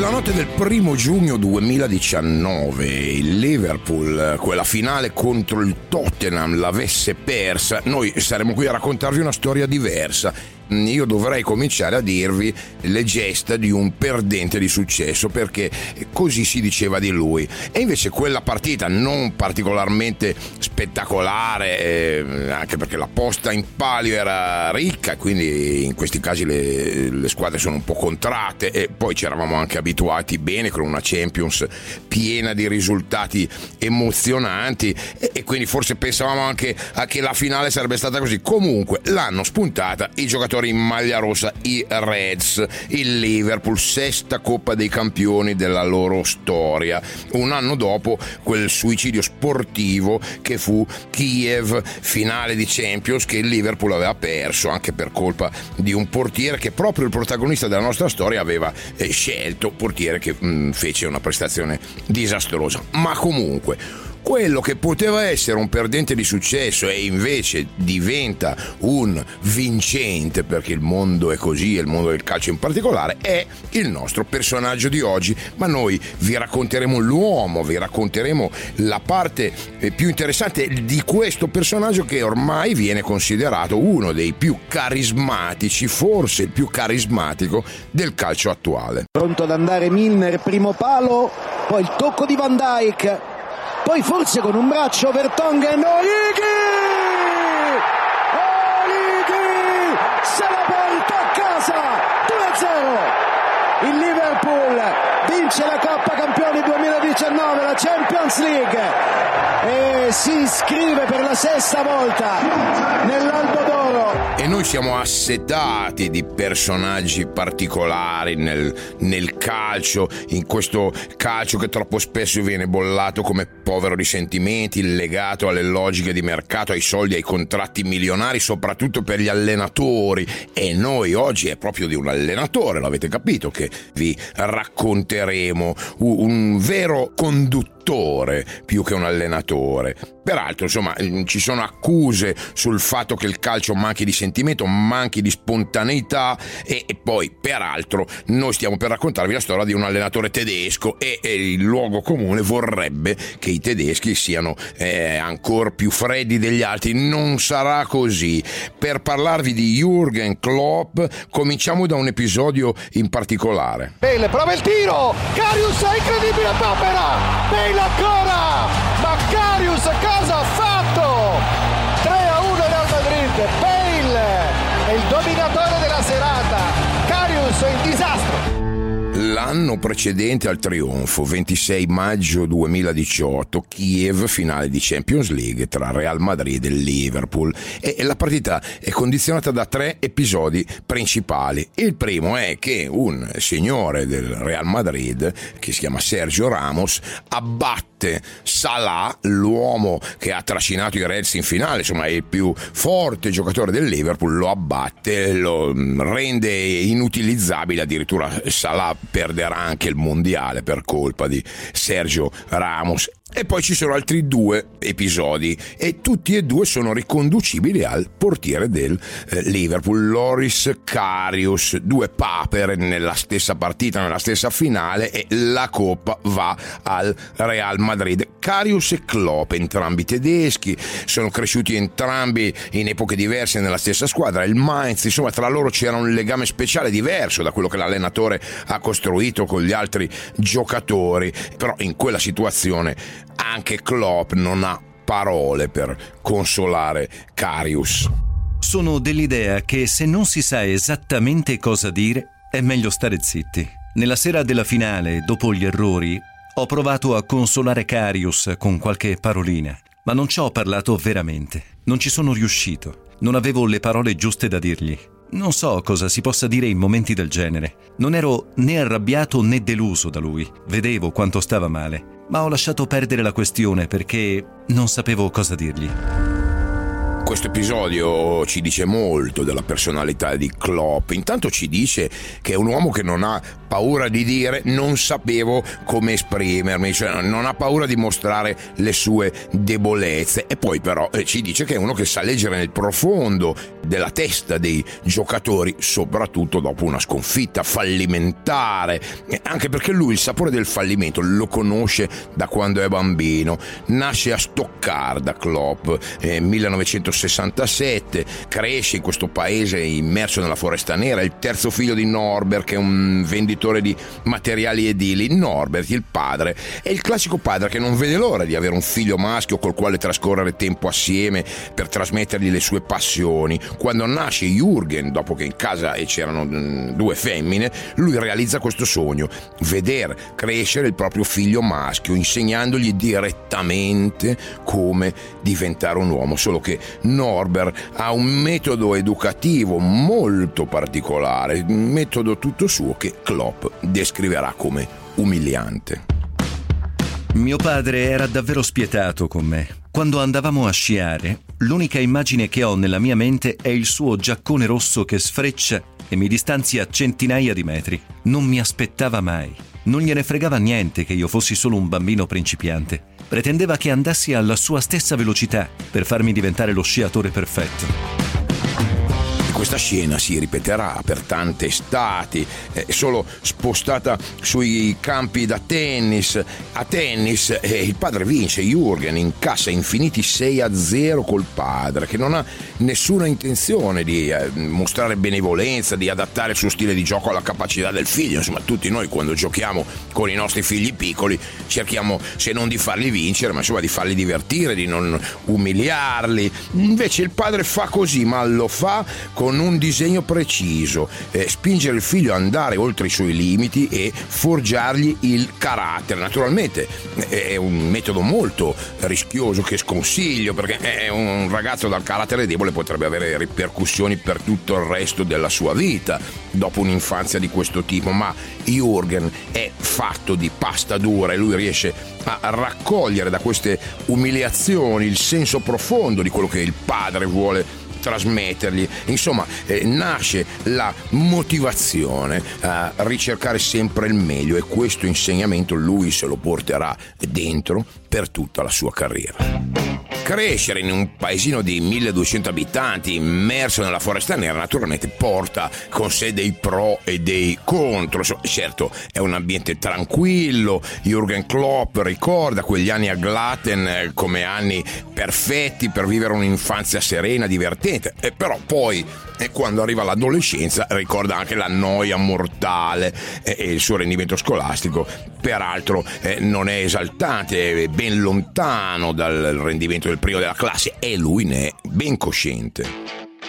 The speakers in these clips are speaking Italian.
La notte del primo giugno 2019 il Liverpool, quella finale contro il Tottenham, l'avesse persa, noi saremmo qui a raccontarvi una storia diversa. Io dovrei cominciare a dirvi le gesta di un perdente di successo perché così si diceva di lui. E invece quella partita non particolarmente spettacolare, eh, anche perché la posta in palio era ricca, quindi in questi casi le, le squadre sono un po' contratte e poi ci eravamo anche abituati bene con una Champions piena di risultati emozionanti e, e quindi forse pensavamo anche a che la finale sarebbe stata così. Comunque l'hanno spuntata i giocatori in maglia rossa, i Reds, il Liverpool, sesta Coppa dei Campioni della loro storia. Un anno dopo quel suicidio sportivo che fu Kiev, finale di Champions che il Liverpool aveva perso anche per colpa di un portiere che proprio il protagonista della nostra storia aveva eh, scelto, portiere che mh, fece una prestazione disastrosa. Ma comunque quello che poteva essere un perdente di successo e invece diventa un vincente perché il mondo è così e il mondo del calcio in particolare è il nostro personaggio di oggi. Ma noi vi racconteremo l'uomo vi racconteremo la parte eh, più interessante di questo personaggio che ormai viene considerato uno dei più carismatici forse il più carismatico del calcio attuale. Pronto ad andare Milner, primo palo, poi il tocco di Van Dijk, poi forse con un braccio Vertonghen, Origi! Origi! Se la porta a casa, 2-0! Il Liverpool vince la Coppa Campioni 2019, la Champions League e si iscrive per la sesta volta nell'Albo d'Oro. Noi siamo assetati di personaggi particolari nel, nel calcio, in questo calcio che troppo spesso viene bollato come povero di sentimenti, legato alle logiche di mercato, ai soldi, ai contratti milionari, soprattutto per gli allenatori. E noi oggi è proprio di un allenatore, l'avete capito, che vi racconteremo, un vero conduttore più che un allenatore. Peraltro, insomma, ci sono accuse sul fatto che il calcio manchi di sentimento, manchi di spontaneità e, e poi, peraltro, noi stiamo per raccontarvi la storia di un allenatore tedesco e, e il luogo comune vorrebbe che i tedeschi siano eh, ancora più freddi degli altri. Non sarà così. Per parlarvi di Jürgen Klopp, cominciamo da un episodio in particolare. Bale prova il tiro, Carius è incredibile Papera, Bale ancora, ma Carius cosa ha fatto? 3 a 1 Real Madrid, Bale è il dominatore della serata, Carius è in disastro. L'anno precedente al trionfo, 26 maggio 2018, Kiev, finale di Champions League tra Real Madrid e Liverpool. E la partita è condizionata da tre episodi principali. Il primo è che un signore del Real Madrid, che si chiama Sergio Ramos, abbatte Salah, l'uomo che ha trascinato i Reds in finale, insomma è il più forte giocatore del Liverpool, lo abbatte, lo rende inutilizzabile, addirittura Salah perderà anche il mondiale per colpa di Sergio Ramos. E poi ci sono altri due episodi e tutti e due sono riconducibili al portiere del eh, Liverpool, Loris Karius, due papere nella stessa partita, nella stessa finale e la coppa va al Real Madrid. Karius e Klopp, entrambi tedeschi, sono cresciuti entrambi in epoche diverse nella stessa squadra, il Mainz, insomma tra loro c'era un legame speciale diverso da quello che l'allenatore ha costruito con gli altri giocatori, però in quella situazione anche Klopp non ha parole per consolare Carius. Sono dell'idea che se non si sa esattamente cosa dire, è meglio stare zitti. Nella sera della finale, dopo gli errori, ho provato a consolare Carius con qualche parolina, ma non ci ho parlato veramente. Non ci sono riuscito. Non avevo le parole giuste da dirgli. Non so cosa si possa dire in momenti del genere. Non ero né arrabbiato né deluso da lui. Vedevo quanto stava male, ma ho lasciato perdere la questione perché non sapevo cosa dirgli. questo episodio ci dice molto della personalità di Klopp. Intanto ci dice che è un uomo che non ha paura di dire non sapevo come esprimermi, cioè non ha paura di mostrare le sue debolezze. E poi però eh, ci dice che è uno che sa leggere nel profondo della testa dei giocatori, soprattutto dopo una sconfitta fallimentare, anche perché lui il sapore del fallimento lo conosce da quando è bambino. Nasce a Stoccarda Klopp eh, 1967, cresce in questo paese immerso nella foresta nera, è il terzo figlio di Norbert che è un venditore venditore di materiali edili, Norbert, il padre, è il classico padre che non vede l'ora di avere un figlio maschio col quale trascorrere tempo assieme per trasmettergli le sue passioni. Quando nasce Jürgen, dopo che in casa c'erano mm, due femmine, lui realizza questo sogno, veder crescere il proprio figlio maschio, insegnandogli direttamente come diventare un uomo, solo che Norbert ha un metodo educativo molto particolare, un metodo tutto suo che Claude Klopp descriverà come umiliante. Mio padre era davvero spietato con me. Quando andavamo a sciare, l'unica immagine che ho nella mia mente è il suo giaccone rosso che sfreccia e mi distanzia centinaia di metri. Non mi aspettava mai. Non gliene fregava niente che io fossi solo un bambino principiante. Pretendeva che andassi alla sua stessa velocità per farmi diventare lo sciatore perfetto. Questa scena si ripeterà per tante estati, eh, solo spostata sui campi da tennis. A tennis eh, il padre vince, Jürgen incassa infiniti 6 a 0 col padre, che non ha nessuna intenzione di eh, mostrare benevolenza, di adattare il suo stile di gioco alla capacità del figlio. Insomma, tutti noi quando giochiamo con i nostri figli piccoli cerchiamo se non di farli vincere, ma insomma di farli divertire, di non umiliarli. Invece il padre fa così, ma lo fa con con un disegno preciso, eh, spingere il figlio ad andare oltre i suoi limiti e forgiargli il carattere. Naturalmente eh, è un metodo molto rischioso che sconsiglio perché un ragazzo dal carattere debole potrebbe avere ripercussioni per tutto il resto della sua vita dopo un'infanzia di questo tipo, ma Jürgen è fatto di pasta dura e lui riesce a raccogliere da queste umiliazioni il senso profondo di quello che il padre vuole trasmettergli. Insomma, eh, nasce la motivazione a ricercare sempre il meglio e questo insegnamento lui se lo porterà dentro per tutta la sua carriera. Crescere in un paesino di 1200 abitanti immerso nella foresta nera naturalmente porta con sé dei pro e dei contro. Certo, è un ambiente tranquillo, Jürgen Klopp ricorda quegli anni a Glatten eh, come anni perfetti per vivere un'infanzia serena, divertente, e però poi e quando arriva l'adolescenza ricorda anche la noia mortale e il suo rendimento scolastico peraltro eh, non è esaltante, è ben lontano dal rendimento del primo della classe e lui ne è ben cosciente.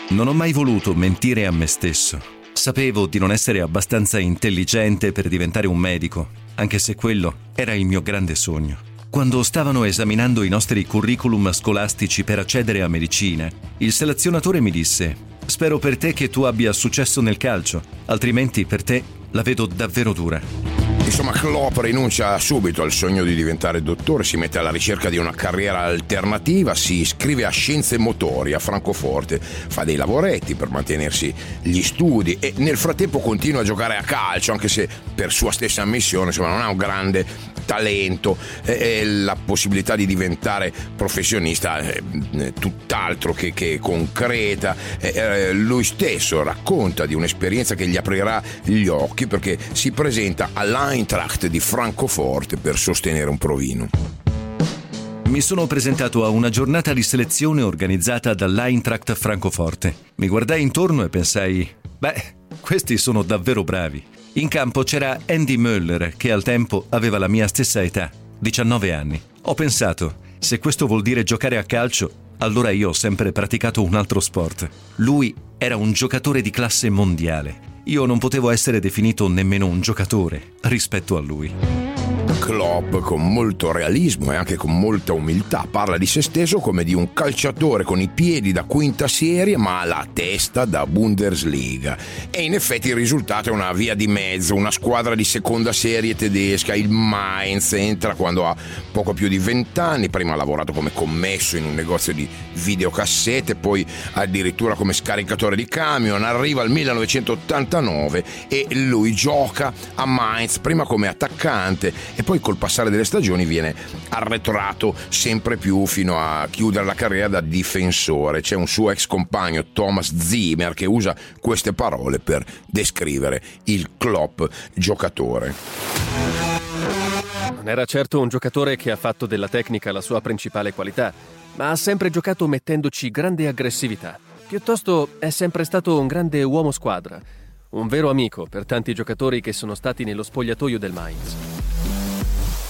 Non ho mai voluto mentire a me stesso. Sapevo di non essere abbastanza intelligente per diventare un medico, anche se quello era il mio grande sogno. Quando stavano esaminando i nostri curriculum scolastici per accedere a medicina, il selezionatore mi disse Spero per te che tu abbia successo nel calcio, altrimenti per te la vedo davvero dura. Insomma, Klopp rinuncia subito al sogno di diventare dottore, si mette alla ricerca di una carriera alternativa, si iscrive a scienze motori a Francoforte, fa dei lavoretti per mantenersi gli studi e nel frattempo continua a giocare a calcio, anche se per sua stessa ammissione insomma, non ha un grande talento e la possibilità di diventare professionista è tutt'altro che, che concreta. Eh, lui stesso racconta di un'esperienza che gli aprirà gli occhi perché si presenta all'Eintracht Eintracht di Francoforte per sostenere un provino. Mi sono presentato a una giornata di selezione organizzata dall'Eintracht Francoforte. Mi guardai intorno e pensai, beh, questi sono davvero bravi. In campo c'era Andy Möller, che al tempo aveva la mia stessa età, 19 anni. Ho pensato, se questo vuol dire giocare a calcio, allora io ho sempre praticato un altro sport. Lui era un giocatore di classe mondiale io non potevo essere definito nemmeno un giocatore rispetto a lui. Klopp con molto realismo e anche con molta umiltà parla di se stesso come di un calciatore con i piedi da quinta serie ma la testa da Bundesliga. E in effetti il risultato è una via di mezzo, una squadra di seconda serie tedesca, il Mainz entra quando ha poco più di 20 anni, prima ha lavorato come commesso in un negozio di videocassette, poi addirittura come scaricatore di camion, arriva al 1989 e lui gioca a Mainz prima come attaccante e poi col passare delle stagioni viene arretrato sempre più fino a chiudere la carriera da difensore. C'è un suo ex compagno Thomas Zimmer che usa queste parole per descrivere il Klopp giocatore. Non era certo un giocatore che ha fatto della tecnica la sua principale qualità, ma ha sempre giocato mettendoci grande aggressività. Piuttosto è sempre stato un grande uomo squadra, un vero amico per tanti giocatori che sono stati nello spogliatoio del Mainz.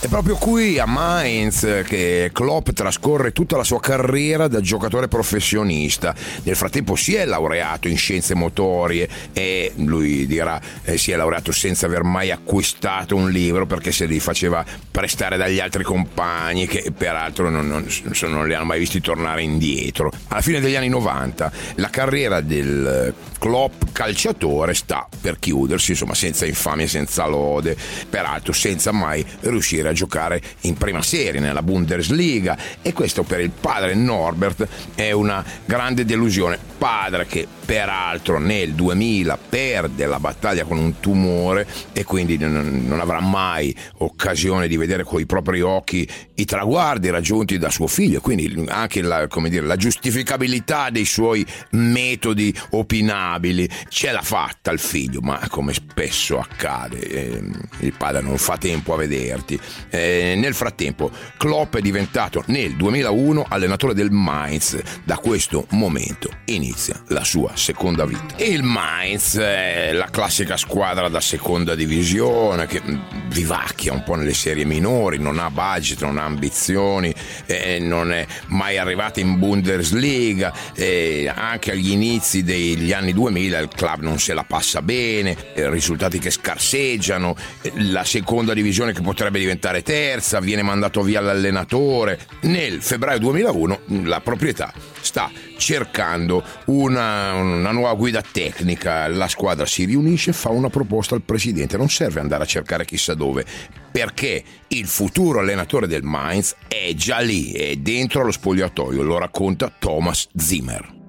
È proprio qui a Mainz che Klopp trascorre tutta la sua carriera da giocatore professionista. Nel frattempo si è laureato in scienze motorie e lui dirà eh, si è laureato senza aver mai acquistato un libro perché se li faceva prestare dagli altri compagni che peraltro non, non, non li hanno mai visti tornare indietro. Alla fine degli anni 90 la carriera del Klopp calciatore sta per chiudersi, insomma senza infamia, senza lode, peraltro senza mai riuscire a a giocare in prima serie nella Bundesliga e questo per il padre Norbert è una grande delusione. Padre che peraltro nel 2000 perde la battaglia con un tumore e quindi non avrà mai occasione di vedere con i propri occhi i traguardi raggiunti da suo figlio quindi anche la, dire, la giustificabilità dei suoi metodi opinabili ce l'ha fatta il figlio ma come spesso accade eh, il padre non fa tempo a vederti eh, nel frattempo, Klopp è diventato nel 2001 allenatore del Mainz. Da questo momento inizia la sua seconda vita. Il Mainz è la classica squadra da seconda divisione che vivacchia un po' nelle serie minori, non ha budget, non ha ambizioni, eh, non è mai arrivata in Bundesliga. Eh, anche agli inizi degli anni 2000 il club non se la passa bene, risultati che scarseggiano, la seconda divisione che potrebbe diventare diventare terza, viene mandato via l'allenatore. Nel febbraio 2001 la proprietà sta cercando una, una, nuova guida tecnica, la squadra si riunisce, fa una proposta al presidente, non serve andare a cercare chissà dove, perché il futuro allenatore del Mainz è già lì, è dentro lo spogliatoio, lo racconta Thomas Zimmer.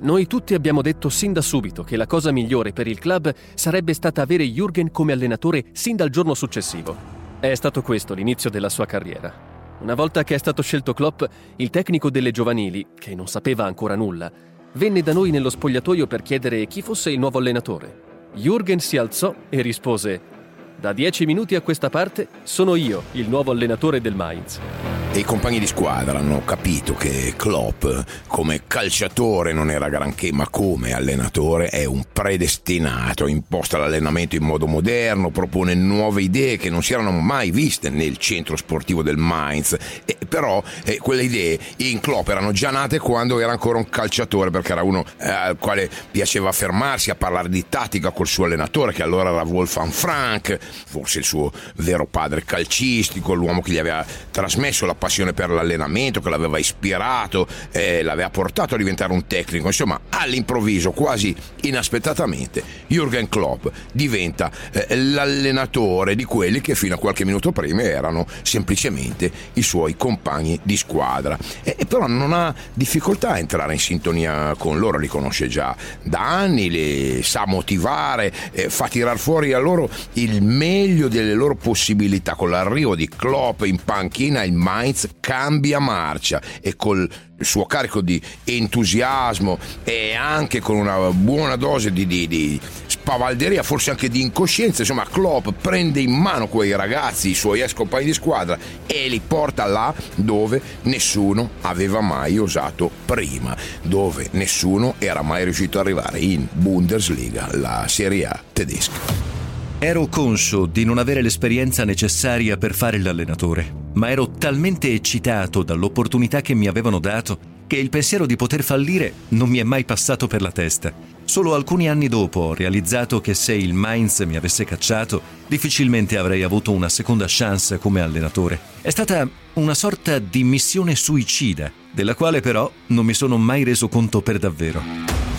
Noi tutti abbiamo detto sin da subito che la cosa migliore per il club sarebbe stata avere Jürgen come allenatore sin dal giorno successivo. È stato questo l'inizio della sua carriera. Una volta che è stato scelto Klopp, il tecnico delle giovanili, che non sapeva ancora nulla, venne da noi nello spogliatoio per chiedere chi fosse il nuovo allenatore. Jürgen si alzò e rispose: Da dieci minuti a questa parte sono io il nuovo allenatore del Mainz. E i compagni di squadra hanno capito che Klopp come calciatore non era granché ma come allenatore è un predestinato, imposta l'allenamento in modo moderno, propone nuove idee che non si erano mai viste nel centro sportivo del Mainz, e però eh, quelle idee in Klopp erano già nate quando era ancora un calciatore perché era uno eh, al quale piaceva fermarsi a parlare di tattica col suo allenatore che allora era Wolfgang Frank, forse il suo vero padre calcistico, l'uomo che gli aveva trasmesso la passione per l'allenamento che l'aveva ispirato, eh, l'aveva portato a diventare un tecnico. Insomma, all'improvviso, quasi inaspettatamente, Jürgen Klopp diventa eh, l'allenatore di quelli che fino a qualche minuto prima erano semplicemente i suoi compagni di squadra. E, e però non ha difficoltà a entrare in sintonia con loro, li conosce già da anni, li sa motivare, eh, fa tirar fuori a loro il meglio delle loro possibilità. Con l'arrivo di Klopp in panchina il Mainz cambia marcia e col suo carico di entusiasmo e anche con una buona dose di, di, di spavalderia, forse anche di incoscienza, insomma Klopp prende in mano quei ragazzi, i suoi ex compagni di squadra e li porta là dove nessuno aveva mai osato prima, dove nessuno era mai riuscito ad arrivare in Bundesliga, la Serie A tedesca. Ero conscio di non avere l'esperienza necessaria per fare l'allenatore, ma ero talmente eccitato dall'opportunità che mi avevano dato che il pensiero di poter fallire non mi è mai passato per la testa. Solo alcuni anni dopo ho realizzato che se il Mainz mi avesse cacciato, difficilmente avrei avuto una seconda chance come allenatore. È stata una sorta di missione suicida, della quale però non mi sono mai reso conto per davvero.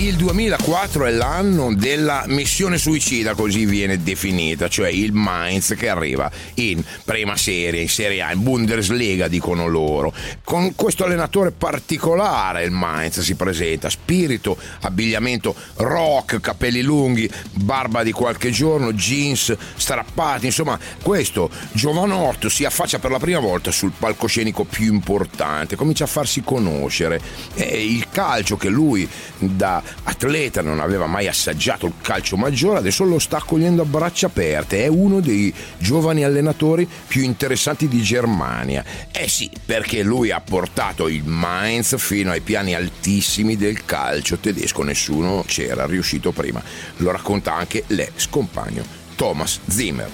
Il 2004 è l'anno della missione suicida, così viene definita, cioè il Mainz che arriva in prima serie, in Serie A, in Bundesliga dicono loro. Con questo allenatore particolare il Mainz si presenta, spirito, abbigliamento rock, capelli lunghi, barba di qualche giorno, jeans strappati, insomma questo giovanotto si affaccia per la prima volta sul palcoscenico più importante, comincia a farsi conoscere. E il calcio che lui da atleta, non aveva mai assaggiato il calcio maggiore, adesso lo sta accogliendo a braccia aperte, è uno dei giovani allenatori più interessanti di Germania. Eh sì, perché lui ha portato il Mainz fino ai piani altissimi del calcio tedesco, nessuno c'era riuscito prima. Lo racconta anche l'ex compagno Thomas Zimmer.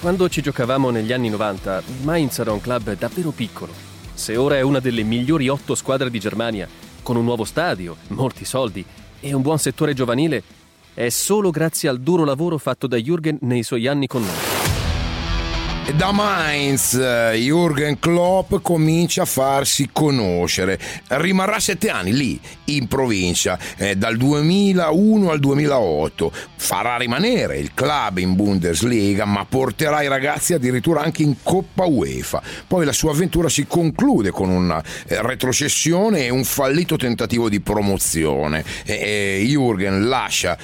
Quando ci giocavamo negli anni 90, Mainz era un club davvero piccolo. Se ora è una delle migliori otto squadre di Germania, con un nuovo stadio, molti soldi e un buon settore giovanile è solo grazie al duro lavoro fatto da Jürgen nei suoi anni con noi. Da Mainz Jürgen Klopp comincia a farsi conoscere. Rimarrà sette anni lì, in provincia, eh, dal 2001 al 2008. Farà rimanere il club in Bundesliga, ma porterà i ragazzi addirittura anche in Coppa UEFA. Poi la sua avventura si conclude con una eh, retrocessione e un fallito tentativo di promozione. E, Jürgen lascia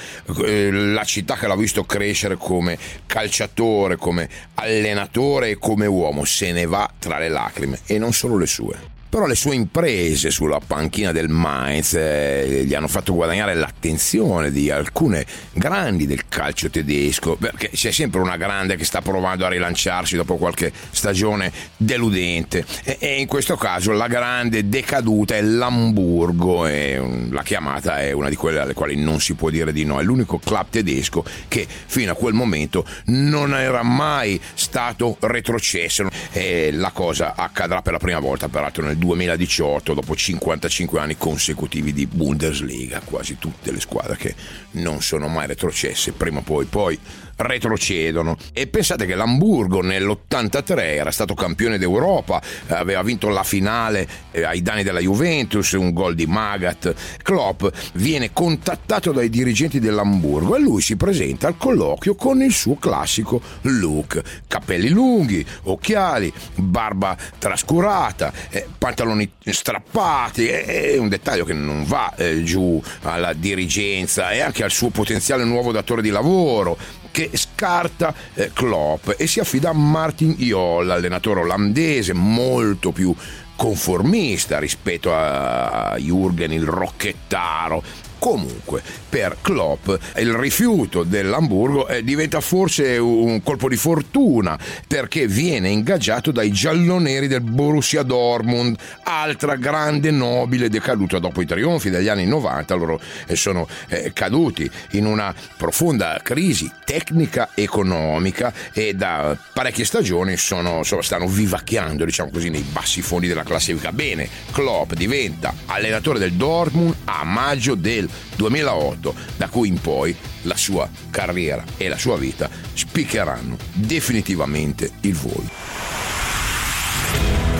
eh, la città che l'ha visto crescere come calciatore, come allenatore e come uomo se ne va tra le lacrime e non solo le sue. Però le sue imprese sulla panchina del Mainz eh, gli hanno fatto guadagnare l'attenzione di alcune grandi del calcio tedesco, perché c'è sempre una grande che sta provando a rilanciarsi dopo qualche stagione deludente. E, e in questo caso la grande decaduta è l'Hamburgo, e la chiamata è una di quelle alle quali non si può dire di no. È l'unico club tedesco che fino a quel momento non era mai stato retrocesso. E la cosa accadrà per la prima volta, peraltro, nel 2018 dopo 55 anni consecutivi di Bundesliga, quasi tutte le squadre che non sono mai retrocesse, prima o poi poi retrocedono. E pensate che l'Hamburgo nell'83 era stato campione d'Europa, aveva vinto la finale eh, ai danni della Juventus, un gol di Magat. Klopp viene contattato dai dirigenti dell'Hamburgo e lui si presenta al colloquio con il suo classico look: capelli lunghi, occhiali, barba trascurata, eh, pantaloni strappati. È un dettaglio che non va eh, giù alla dirigenza e anche al suo potenziale nuovo datore di lavoro che scarta eh, Klopp e si affida a Martin Jol, allenatore olandese molto più conformista rispetto a Jürgen il rocchettaro Comunque, per Klopp il rifiuto dell'Hamburgo eh, diventa forse un colpo di fortuna perché viene ingaggiato dai gialloneri del Borussia Dortmund, altra grande nobile decaduta dopo i trionfi degli anni 90. Loro eh, sono eh, caduti in una profonda crisi tecnica economica e da parecchie stagioni sono, sono, stanno vivacchiando, diciamo così, nei bassi fondi della classifica. Bene, Klopp diventa allenatore del Dortmund a maggio del 2008, da cui in poi la sua carriera e la sua vita spiccheranno definitivamente il volo.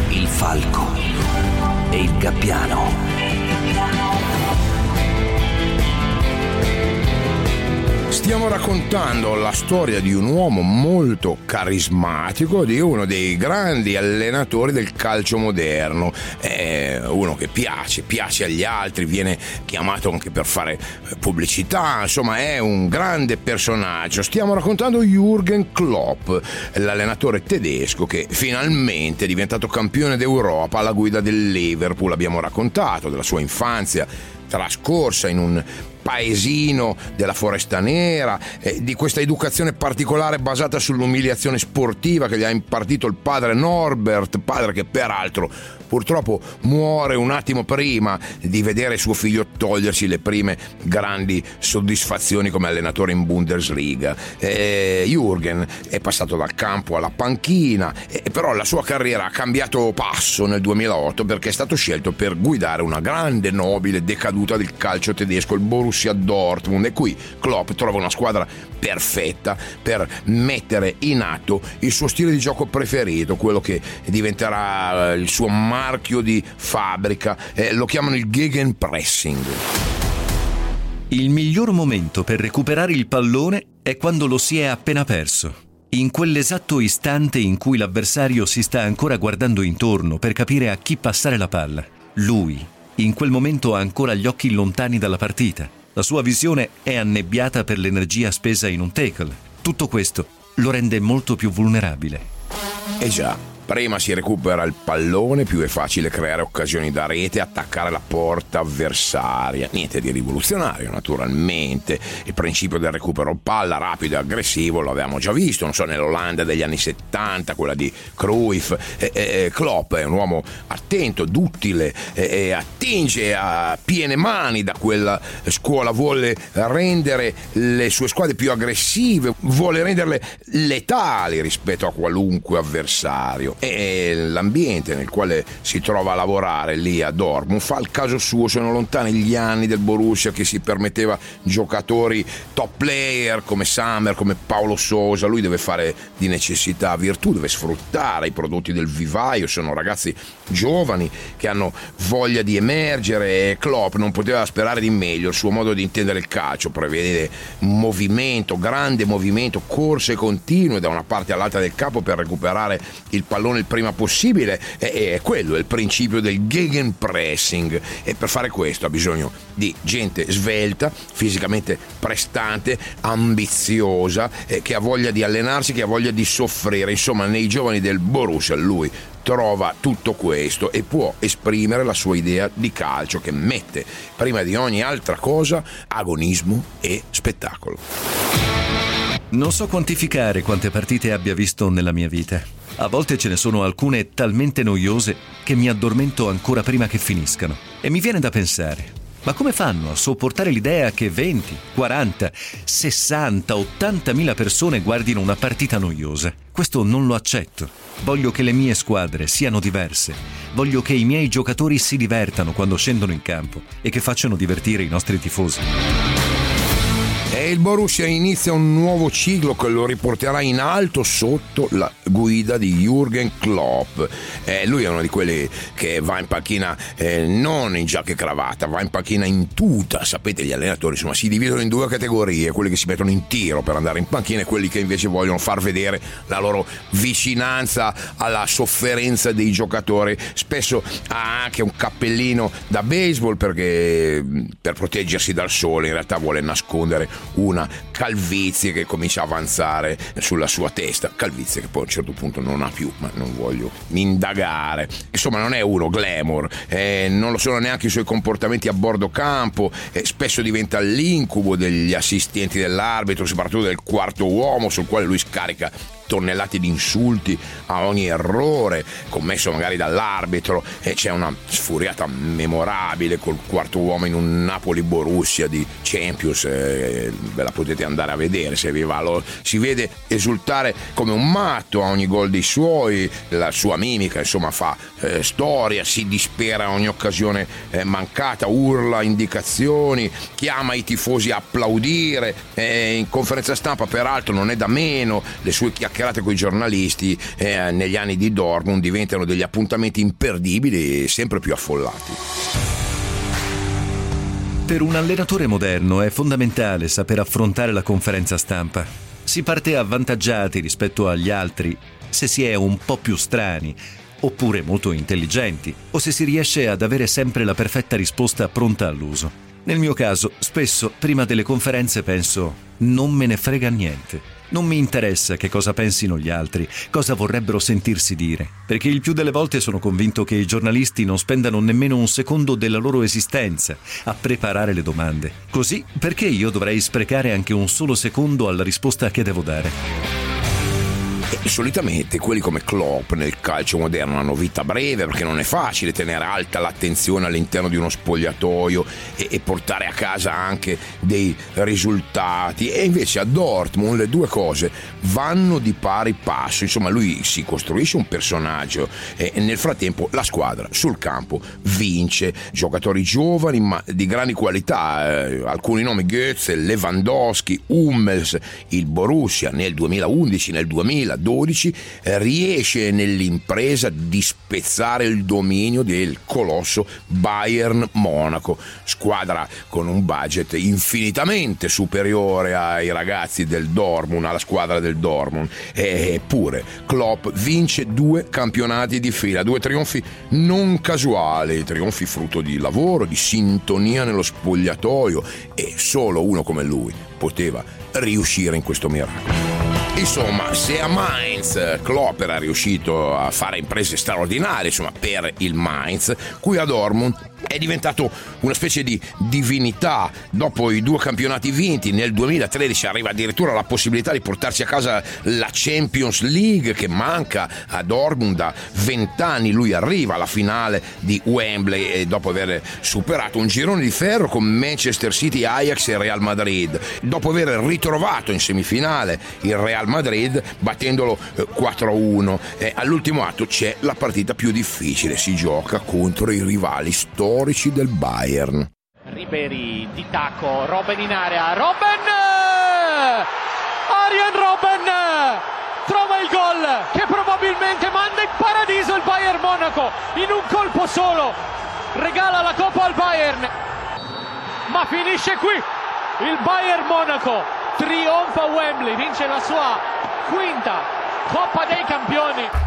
Il falco e il gabbiano Stiamo raccontando la storia di un uomo molto carismatico, di uno dei grandi allenatori del calcio moderno, è uno che piace, piace agli altri, viene chiamato anche per fare pubblicità, insomma è un grande personaggio. Stiamo raccontando Jürgen Klopp, l'allenatore tedesco che finalmente è diventato campione d'Europa alla guida del Liverpool, abbiamo raccontato della sua infanzia trascorsa in un paesino della Foresta Nera, eh, di questa educazione particolare basata sull'umiliazione sportiva che gli ha impartito il padre Norbert, padre che peraltro purtroppo muore un attimo prima di vedere suo figlio togliersi le prime grandi soddisfazioni come allenatore in Bundesliga. Eh, Jürgen è passato dal campo alla panchina, però la sua carriera ha cambiato passo nel 2008 perché è stato scelto per guidare una grande, nobile, decaduta del calcio tedesco, il Borussia Dortmund, e qui Klopp trova una squadra perfetta per mettere in atto il suo stile di gioco preferito, quello che diventerà il suo marchio di fabbrica, eh, lo chiamano il Gegenpressing. Il miglior momento per recuperare il pallone è quando lo si è appena perso. In quell'esatto istante in cui l'avversario si sta ancora guardando intorno per capire a chi passare la palla, lui, in quel momento ha ancora gli occhi lontani dalla partita. La sua visione è annebbiata per l'energia spesa in un tackle. Tutto questo lo rende molto più vulnerabile. Eh già, Prima si recupera il pallone, più è facile creare occasioni da rete, attaccare la porta avversaria. Niente di rivoluzionario, naturalmente. Il principio del recupero palla rapido e aggressivo lo avevamo già visto, non so, nell'Olanda degli anni 70, quella di Cruyff. Eh, eh, Klopp è un uomo attento, duttile, eh, attinge a piene mani da quella scuola, vuole rendere le sue squadre più aggressive, vuole renderle letali rispetto a qualunque avversario e l'ambiente nel quale si trova a lavorare lì a Dortmund fa il caso suo, sono lontani gli anni del Borussia che si permetteva giocatori top player come Summer, come Paolo Sosa, lui deve fare di necessità virtù, deve sfruttare i prodotti del vivaio, sono ragazzi giovani che hanno voglia di emergere. E Klopp non poteva sperare di meglio, il suo modo di intendere il calcio prevede movimento, grande movimento, corse continue da una parte all'altra del capo per recuperare il pallone pallone il prima possibile e, è quello è il principio del gegenpressing e per fare questo ha bisogno di gente svelta, fisicamente prestante, ambiziosa, eh, che ha voglia di allenarsi, che ha voglia di soffrire. Insomma, nei giovani del Borussia lui trova tutto questo e può esprimere la sua idea di calcio che mette prima di ogni altra cosa agonismo e spettacolo. Non so quantificare quante partite abbia visto nella mia vita. A volte ce ne sono alcune talmente noiose che mi addormento ancora prima che finiscano. E mi viene da pensare, ma come fanno a sopportare l'idea che 20, 40, 60, 80 mila persone guardino una partita noiosa? Questo non lo accetto. Voglio che le mie squadre siano diverse. Voglio che i miei giocatori si divertano quando scendono in campo e che facciano divertire i nostri tifosi. Il Borussia inizia un nuovo ciclo che lo riporterà in alto sotto la guida di Jürgen Klopp. Eh, lui è uno di quelli che va in panchina eh, non in giacca e cravatta, va in panchina in tuta. Sapete, gli allenatori insomma, si dividono in due categorie: quelli che si mettono in tiro per andare in panchina e quelli che invece vogliono far vedere la loro vicinanza alla sofferenza dei giocatori. Spesso ha anche un cappellino da baseball perché per proteggersi dal sole in realtà vuole nascondere una calvizie che comincia a avanzare sulla sua testa, calvizie che poi a un certo punto non ha più, ma non voglio indagare. Insomma, non è uno glamour, eh, non lo sono neanche i suoi comportamenti a bordo campo, eh, spesso diventa l'incubo degli assistenti dell'arbitro, soprattutto del quarto uomo sul quale lui scarica tonnellate di insulti a ogni errore commesso magari dall'arbitro e c'è una sfuriata memorabile col quarto uomo in un Napoli-Borussia di Champions eh, ve la potete andare a vedere se vi va lo, si vede esultare come un matto a ogni gol dei suoi la sua mimica insomma fa eh, storia si dispera a ogni occasione eh, mancata urla indicazioni chiama i tifosi a applaudire in conferenza stampa peraltro non è da meno le sue chiacchierate con i giornalisti eh, negli anni di Dortmund diventano degli appuntamenti imperdibili e sempre più affollati. Per un allenatore moderno è fondamentale saper affrontare la conferenza stampa. Si parte avvantaggiati rispetto agli altri se si è un po' più strani, oppure molto intelligenti, o se si riesce ad avere sempre la perfetta risposta pronta all'uso. Nel mio caso, spesso prima delle conferenze penso non me ne frega niente. Non mi interessa che cosa pensino gli altri, cosa vorrebbero sentirsi dire, perché il più delle volte sono convinto che i giornalisti non spendano nemmeno un secondo della loro esistenza a preparare le domande. Così perché io dovrei sprecare anche un solo secondo alla risposta che devo dare? Solitamente quelli come Klopp nel calcio moderno hanno vita breve perché non è facile tenere alta l'attenzione all'interno di uno spogliatoio e, e portare a casa anche dei risultati. E invece a Dortmund le due cose vanno di pari passo. Insomma, lui si costruisce un personaggio e, nel frattempo la squadra sul campo vince. Giocatori giovani ma di grandi qualità. Eh, alcuni nomi Goetze, Lewandowski, Hummels, il Borussia nel 2011, nel 2000 2012 eh, riesce nell'impresa di spezzare il dominio del colosso Bayern Monaco, squadra con un budget infinitamente superiore ai ragazzi del Dortmund, alla squadra del Dortmund. Eppure Klopp vince due campionati di fila, due trionfi non casuali, trionfi frutto di lavoro, di sintonia nello spogliatoio e solo uno come lui poteva riuscire in questo miracolo. Insomma, se a Mainz Klopp era riuscito a fare imprese straordinarie insomma, per il Mainz, qui a Dortmund è diventato una specie di divinità. Dopo i due campionati vinti, nel 2013 arriva addirittura la possibilità di portarsi a casa la Champions League che manca a Dortmund da vent'anni. Lui arriva alla finale di Wembley dopo aver superato un girone di ferro con Manchester City, Ajax e Real Madrid. Dopo aver ritrovato in semifinale il Real Madrid battendolo 4-1. Eh, all'ultimo atto c'è la partita più difficile, si gioca contro i rivali storici storici del Bayern. Riberi di tacco, Robben in area, Robben! Arjen Robben trova il gol che probabilmente manda in paradiso il Bayern Monaco in un colpo solo. Regala la coppa al Bayern. Ma finisce qui. Il Bayern Monaco trionfa Wembley, vince la sua quinta Coppa dei Campioni.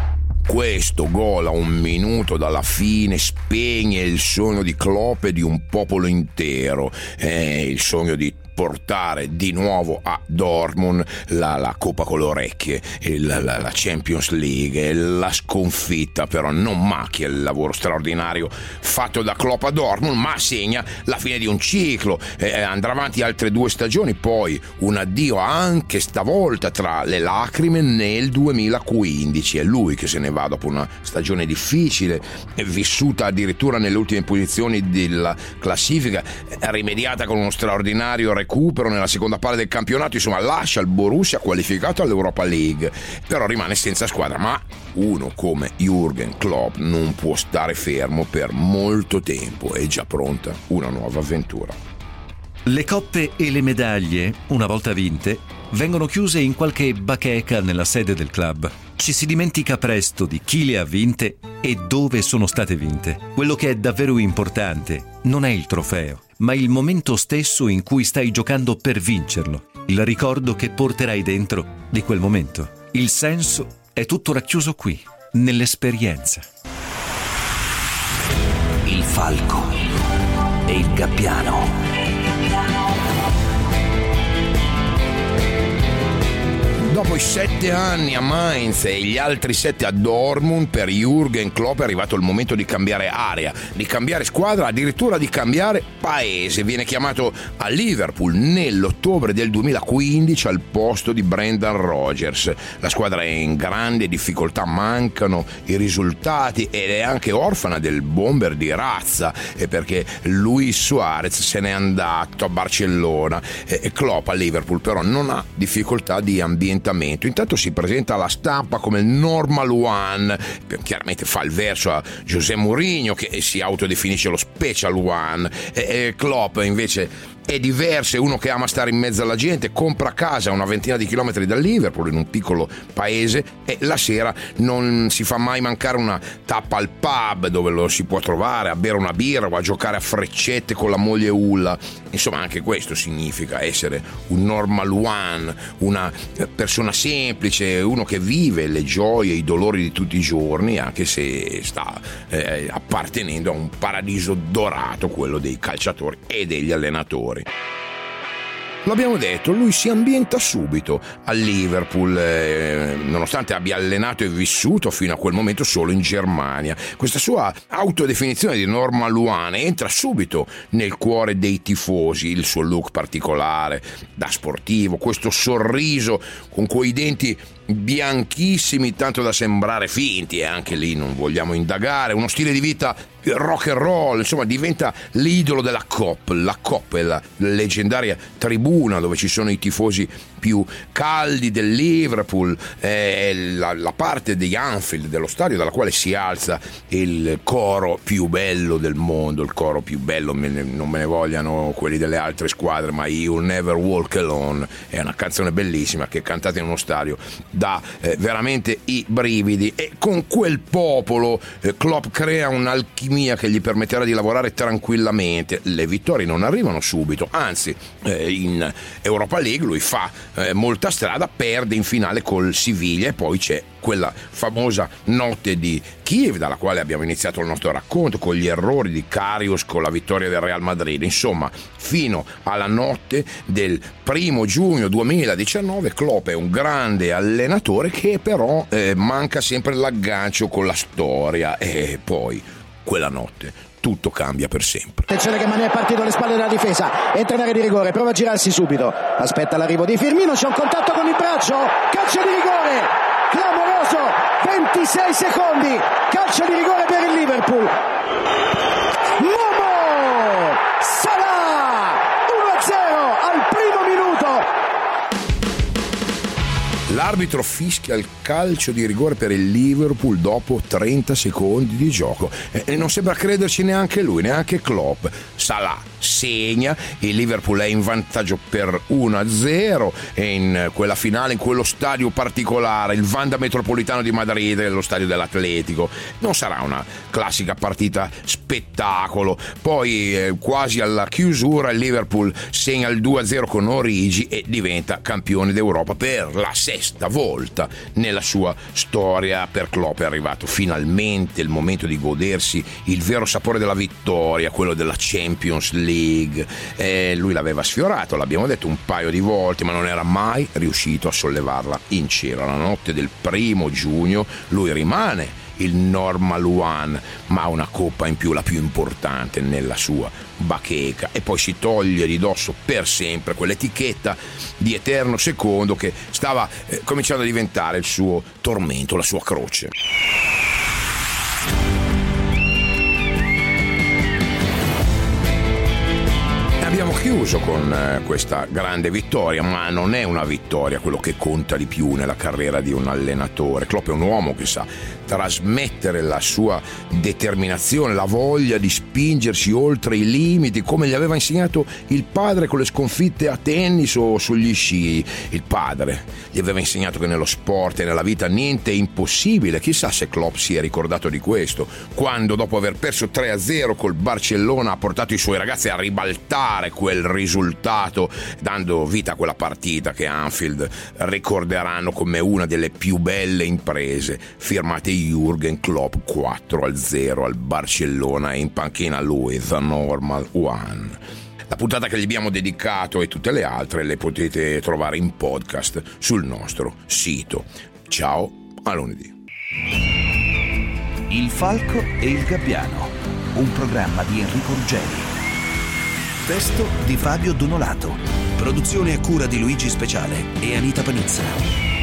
Questo gol a un minuto dalla fine spegne il sogno di Klopp e di un popolo intero, eh, il sogno di portare di nuovo a Dortmund la, la Coppa con le orecchie, il, la, la, Champions League, la sconfitta però non macchia il lavoro straordinario fatto da Klopp a Dortmund, ma segna la fine di un ciclo, eh, andrà avanti altre due stagioni, poi un addio anche stavolta tra le lacrime nel 2015, è lui che se ne va dopo una stagione difficile, vissuta addirittura nelle ultime posizioni della classifica, rimediata con uno straordinario recupero nella seconda parte del campionato, insomma lascia il Borussia qualificato all'Europa League, però rimane senza squadra, ma uno come Jürgen Klopp non può stare fermo per molto tempo, è già pronta una nuova avventura. Le coppe e le medaglie, una volta vinte, vengono chiuse in qualche bacheca nella sede del club. Ci si dimentica presto di chi le ha vinte e dove sono state vinte. Quello che è davvero importante non è il trofeo, ma il momento stesso in cui stai giocando per vincerlo, il ricordo che porterai dentro di quel momento. Il senso è tutto racchiuso qui, nell'esperienza. Il falco e il gabbiano Dopo i sette anni a Mainz e gli altri sette a Dortmund, per Jürgen Klopp è arrivato il momento di cambiare area, di cambiare squadra, addirittura di cambiare paese. Viene chiamato a Liverpool nell'ottobre del 2015 al posto di Brendan Rodgers. La squadra è in grande difficoltà, mancano i risultati ed è anche orfana del bomber di razza perché Luis Suarez se n'è andato a Barcellona e Klopp a Liverpool però non ha difficoltà di ambiente orientamento. Intanto si presenta alla stampa come il normal one, chiaramente fa il verso a José Mourinho che si autodefinisce lo special one. E Klopp invece è diverso, è uno che ama stare in mezzo alla gente, compra casa a una ventina di chilometri da Liverpool in un piccolo paese e la sera non si fa mai mancare una tappa al pub dove lo si può trovare a bere una birra o a giocare a freccette con la moglie Ulla. Insomma, anche questo significa essere un normal one, una persona semplice, uno che vive le gioie e i dolori di tutti i giorni, anche se sta eh, appartenendo a un paradiso dorato, quello dei calciatori e degli allenatori. L'abbiamo detto, lui si ambienta subito a Liverpool, eh, nonostante abbia allenato e vissuto fino a quel momento solo in Germania. Questa sua autodefinizione di normal one entra subito nel cuore dei tifosi, il suo look particolare da sportivo, questo sorriso con quei denti bianchissimi tanto da sembrare finti e anche lì non vogliamo indagare, uno stile di vita rock and roll, insomma diventa l'idolo della COP, la COP è la leggendaria tribuna dove ci sono i tifosi più caldi del Liverpool, è la, la parte di Anfield, dello stadio dalla quale si alza il coro più bello del mondo, il coro più bello, non me ne vogliano quelli delle altre squadre, ma You'll Never Walk Alone. È una canzone bellissima che cantata in uno stadio dà eh, veramente i brividi e con quel popolo eh, Klopp crea un'alchimia che gli permetterà di lavorare tranquillamente. Le vittorie non arrivano subito, anzi eh, in Europa League lui fa eh, molta strada, perde in finale col Siviglia e poi c'è quella famosa notte di Kiev dalla quale abbiamo iniziato il nostro racconto con gli errori di Carius con la vittoria del Real Madrid. Insomma fino alla notte del primo giugno 2019 Klopp è un grande allenatore che però eh, manca sempre l'aggancio con la storia. E poi quella notte tutto cambia per sempre. Attenzione che Manè è partito alle spalle della difesa, entra in area di rigore, prova a girarsi subito, aspetta l'arrivo di Firmino, c'è un contatto con il braccio, calcio di rigore, clamoroso, 26 secondi, calcio di rigore per il Liverpool. Momo! Salah! L'arbitro fischia il calcio di rigore per il Liverpool dopo 30 secondi di gioco e non sembra crederci neanche lui, neanche Klopp. Salah segna, il Liverpool è in vantaggio per 1-0 e in quella finale, in quello stadio particolare, il Vanda Metropolitano di Madrid, lo stadio dell'Atletico, non sarà una classica partita spettacolo. Poi eh, quasi alla chiusura il Liverpool segna il 2-0 con Origi e diventa campione d'Europa per la sesta volta nella sua storia. Per Klopp è arrivato finalmente il momento di godersi il vero sapore della vittoria, quello della Champions League. Eh, lui l'aveva sfiorato, l'abbiamo detto un paio di volte, ma non era mai riuscito a sollevarla in cielo. La notte del primo giugno lui rimane il normal one, ma una coppa in più, la più importante nella sua bacheca e poi si toglie di dosso per sempre quell'etichetta di eterno secondo che stava eh, cominciando a diventare il suo tormento, la sua croce. Abbiamo chiuso con eh, questa grande vittoria, ma non è una vittoria quello che conta di più nella carriera di un allenatore. Klopp è un uomo che sa trasmettere la sua determinazione, la voglia di spingersi oltre i limiti, come gli aveva insegnato il padre con le sconfitte a tennis o sugli sci. Il padre gli aveva insegnato che nello sport e nella vita niente è impossibile. Chissà se Klopp si è ricordato di questo, quando dopo aver perso 3-0 col Barcellona ha portato i suoi ragazzi a ribaltare quel risultato, dando vita a quella partita che Anfield ricorderanno come una delle più belle imprese firmate Jürgen Klopp 4 al 0 al Barcellona e in panchina lui, The Normal One. La puntata che gli abbiamo dedicato e tutte le altre le potete trovare in podcast sul nostro sito. Ciao, a lunedì. Il Falco e il Gabbiano, un programma di Enrico Ruggeri. Testo di Fabio Donolato. Produzione a cura di Luigi Speciale e Anita Panizza.